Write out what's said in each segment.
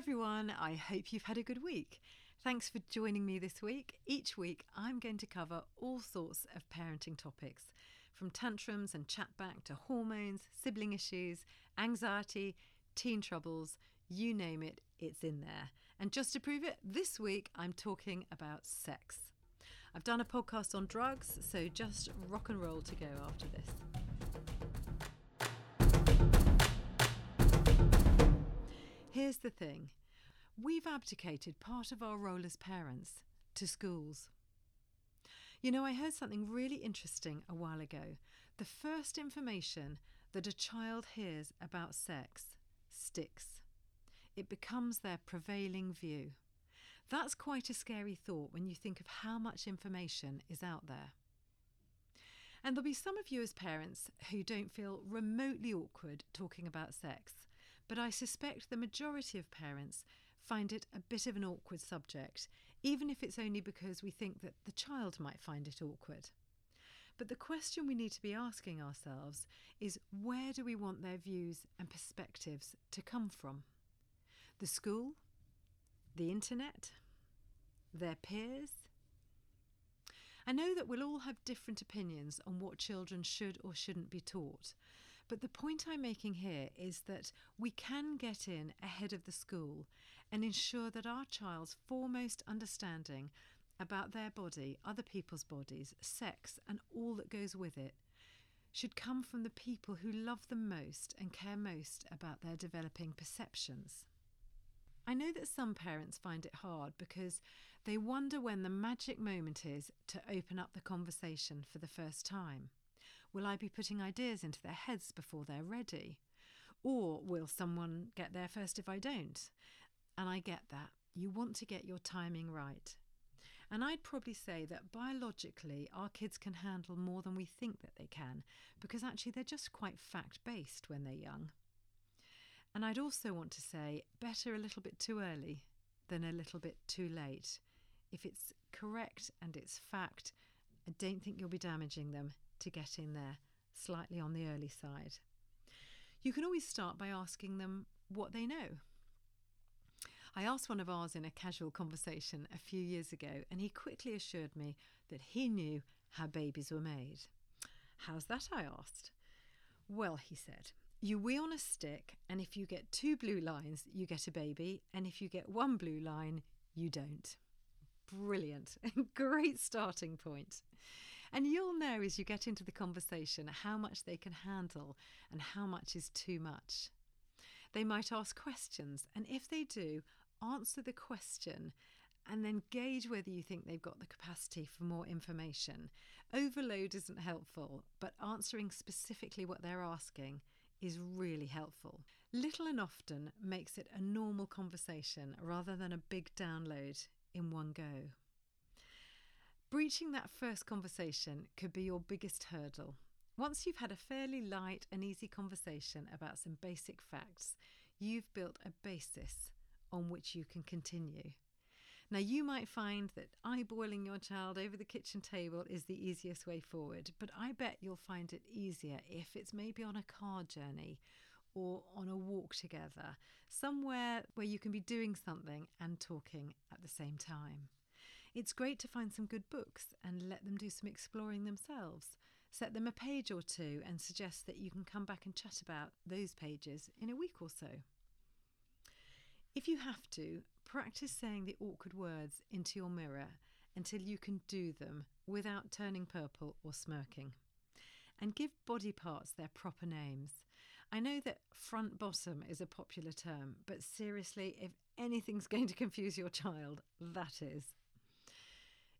everyone, I hope you've had a good week. Thanks for joining me this week. Each week, I'm going to cover all sorts of parenting topics from tantrums and chatback to hormones, sibling issues, anxiety, teen troubles you name it, it's in there. And just to prove it, this week I'm talking about sex. I've done a podcast on drugs, so just rock and roll to go after this. The thing we've abdicated part of our role as parents to schools. You know, I heard something really interesting a while ago. The first information that a child hears about sex sticks. It becomes their prevailing view. That's quite a scary thought when you think of how much information is out there. And there'll be some of you as parents who don't feel remotely awkward talking about sex, but I suspect the majority of parents find it a bit of an awkward subject, even if it's only because we think that the child might find it awkward. But the question we need to be asking ourselves is where do we want their views and perspectives to come from? The school? The internet? Their peers? I know that we'll all have different opinions on what children should or shouldn't be taught, but the point I'm making here is that we can get in ahead of the school and ensure that our child's foremost understanding about their body, other people's bodies, sex, and all that goes with it should come from the people who love them most and care most about their developing perceptions. I know that some parents find it hard because they wonder when the magic moment is to open up the conversation for the first time. Will I be putting ideas into their heads before they're ready? Or will someone get there first if I don't? And I get that. You want to get your timing right. And I'd probably say that biologically, our kids can handle more than we think that they can, because actually they're just quite fact based when they're young. And I'd also want to say better a little bit too early than a little bit too late. If it's correct and it's fact, I don't think you'll be damaging them to get in there slightly on the early side. You can always start by asking them what they know. I asked one of ours in a casual conversation a few years ago, and he quickly assured me that he knew how babies were made. How's that? I asked. Well, he said, you wee on a stick, and if you get two blue lines, you get a baby, and if you get one blue line, you don't. Brilliant. Great starting point. And you'll know as you get into the conversation how much they can handle and how much is too much. They might ask questions, and if they do, answer the question and then gauge whether you think they've got the capacity for more information. Overload isn't helpful, but answering specifically what they're asking is really helpful. Little and often makes it a normal conversation rather than a big download in one go. Breaching that first conversation could be your biggest hurdle. Once you've had a fairly light and easy conversation about some basic facts, you've built a basis on which you can continue. Now, you might find that eyeballing your child over the kitchen table is the easiest way forward, but I bet you'll find it easier if it's maybe on a car journey or on a walk together, somewhere where you can be doing something and talking at the same time. It's great to find some good books and let them do some exploring themselves. Set them a page or two and suggest that you can come back and chat about those pages in a week or so. If you have to, Practice saying the awkward words into your mirror until you can do them without turning purple or smirking. And give body parts their proper names. I know that front bottom is a popular term, but seriously, if anything's going to confuse your child, that is.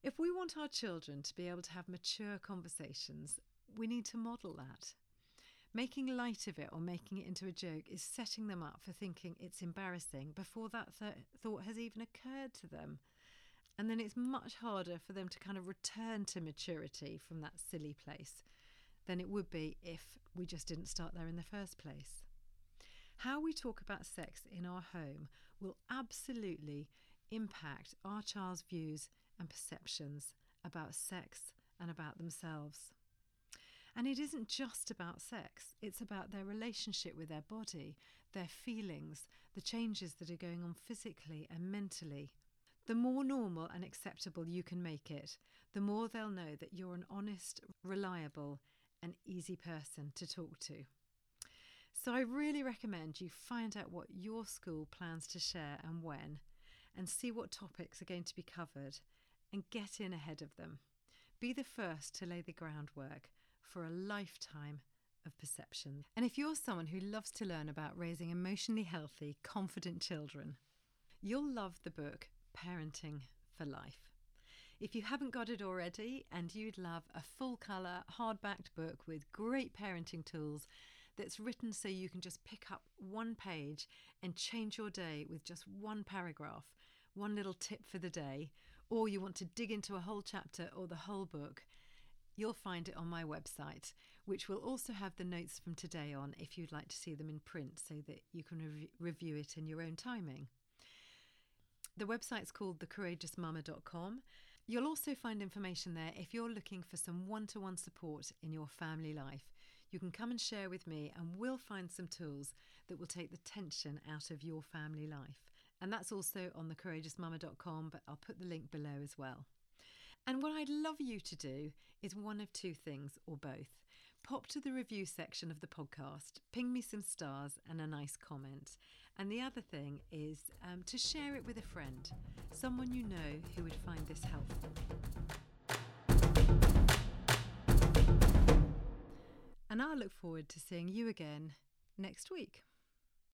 If we want our children to be able to have mature conversations, we need to model that. Making light of it or making it into a joke is setting them up for thinking it's embarrassing before that th- thought has even occurred to them. And then it's much harder for them to kind of return to maturity from that silly place than it would be if we just didn't start there in the first place. How we talk about sex in our home will absolutely impact our child's views and perceptions about sex and about themselves. And it isn't just about sex, it's about their relationship with their body, their feelings, the changes that are going on physically and mentally. The more normal and acceptable you can make it, the more they'll know that you're an honest, reliable, and easy person to talk to. So I really recommend you find out what your school plans to share and when, and see what topics are going to be covered, and get in ahead of them. Be the first to lay the groundwork for a lifetime of perception. And if you're someone who loves to learn about raising emotionally healthy, confident children, you'll love the book Parenting for Life. If you haven't got it already and you'd love a full colour, hardbacked book with great parenting tools that's written so you can just pick up one page and change your day with just one paragraph, one little tip for the day, or you want to dig into a whole chapter or the whole book, you'll find it on my website, which will also have the notes from today on if you'd like to see them in print so that you can rev- review it in your own timing. The website's called thecourageousmama.com. You'll also find information there if you're looking for some one to one support in your family life. You can come and share with me, and we'll find some tools that will take the tension out of your family life. And that's also on thecourageousmama.com, but I'll put the link below as well. And what I'd love you to do is one of two things or both. Pop to the review section of the podcast, ping me some stars and a nice comment. And the other thing is um, to share it with a friend, someone you know who would find this helpful. And I look forward to seeing you again next week.